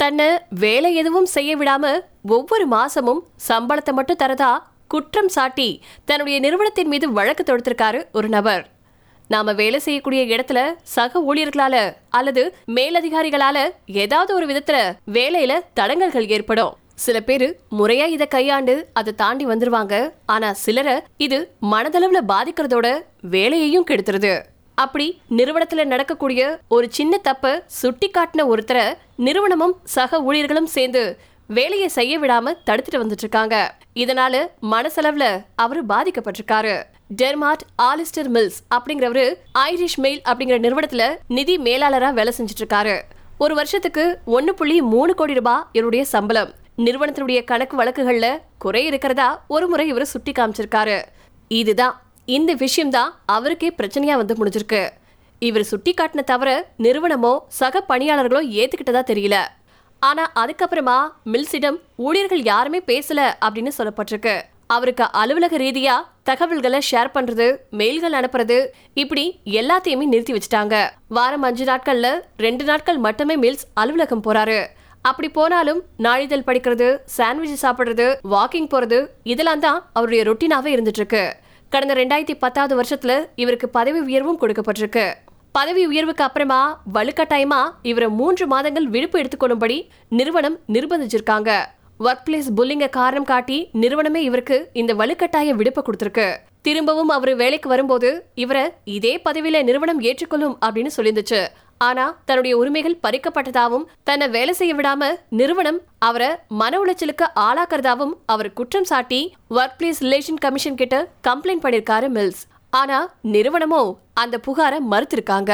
தன்னை வேலை எதுவும் செய்ய விடாம ஒவ்வொரு மாசமும் சம்பளத்தை மட்டும் தரதா குற்றம் சாட்டி தன்னுடைய நிறுவனத்தின் மீது வழக்கு தொடுத்திருக்காரு ஒரு நபர். நாம வேலை செய்யக்கூடிய இடத்துல சக ஊழியர்களால அல்லது மேலதிகாரிகளால ஏதாவது ஒரு விதத்துல வேலையில தடங்கல்கள் ஏற்படும். சில பேரு முறையா இதை கையாண்டு அதை தாண்டி வந்துருவாங்க. ஆனா சிலரை இது மனதளவுல பாதிக்கிறதோட வேலையையும் கெடுத்துருது. அப்படி நிறுவனத்துல நடக்கக்கூடிய ஒரு சின்ன தப்ப சுட்டி காட்டின ஒருத்தரை நிறுவனமும் சக ஊழியர்களும் சேர்ந்து வேலையை செய்ய விடாம தடுத்துட்டு வந்துட்டு இருக்காங்க. இதனால மனசளவுல அவரு பாதிக்கப்பட்டிருக்காரு. டெர்மாட் ஆலிஸ்டர் மில்ஸ் அப்படிங்கிறவரு ஐரிஷ் மெயில் அப்படிங்கிற நிறுவனத்துல நிதி மேலாளரா வேலை செஞ்சுட்டு இருக்காரு. ஒரு வருஷத்துக்கு ஒன்னு புள்ளி மூணு கோடி ரூபாய் இவருடைய சம்பளம். நிறுவனத்தினுடைய கணக்கு வழக்குகள்ல குறை இருக்கிறதா ஒரு முறை இவர் சுட்டி காமிச்சிருக்காரு இதுதான் இந்த விஷயம்தான் அவருக்கே பிரச்சனையா வந்து முடிஞ்சிருக்கு. இவர் சுட்டி காட்டின தவிர நிறுவனமோ சக பணியாளர்களோ ஏத்துக்கிட்டதா தெரியல. ஆனா அதுக்கப்புறமா மில்ஸிடம் ஊழியர்கள் யாருமே பேசல அப்படின்னு சொல்லப்பட்டிருக்கு. அவருக்கு அலுவலக ரீதியா தகவல்களை ஷேர் பண்றது மெயில்கள் அனுப்புறது இப்படி எல்லாத்தையுமே நிறுத்தி வச்சுட்டாங்க. வாரம் அஞ்சு நாட்கள்ல ரெண்டு நாட்கள் மட்டுமே மில்ஸ் அலுவலகம் போறாரு. அப்படி போனாலும் நாளிதழ் படிக்கிறது சாண்ட்விச் சாப்பிடுறது வாக்கிங் போறது இதெல்லாம் தான் அவருடைய ரொட்டீனாவே இருந்துட்டு இருக்கு. கடந்த ரெண்டாயிரத்தி பத்தாவது வருஷத்துல இவருக்கு பதவி உயர்வும் கொடுக்கப்பட்டிருக்கு. பதவி உயர்வுக்கு அப்புறமா வலுக்கட்டாயமா இவரை மூன்று மாதங்கள் விடுப்பு எடுத்துக்கொள்ளும்படி நிறுவனம் நிர்பந்திச்சிருக்காங்க. ஒர்க் பிளேஸ் புல்லிங்க காரணம் காட்டி நிறுவனமே இவருக்கு இந்த வலுக்கட்டாய விடுப்பு கொடுத்திருக்கு. திரும்பவும் அவர் வேலைக்கு வரும்போது இவரை இதே பதவியில நிறுவனம் ஏற்றுக்கொள்ளும் அப்படின்னு சொல்லியிருந்துச்சு. ஆனா தன்னுடைய உரிமைகள் பறிக்கப்பட்டதாவும் தன்னை வேலை செய்ய விடாம நிறுவனம் அவரை மன உளைச்சலுக்கு ஆளாக்குறதாவும் அவர் குற்றம் சாட்டி ஒர்க் பிளேஸ் ரிலேஷன் கமிஷன் கிட்ட கம்ப்ளைண்ட் பண்ணிருக்காரு மில்ஸ். ஆனா நிறுவனமோ அந்த புகாரை மறுத்திருக்காங்க.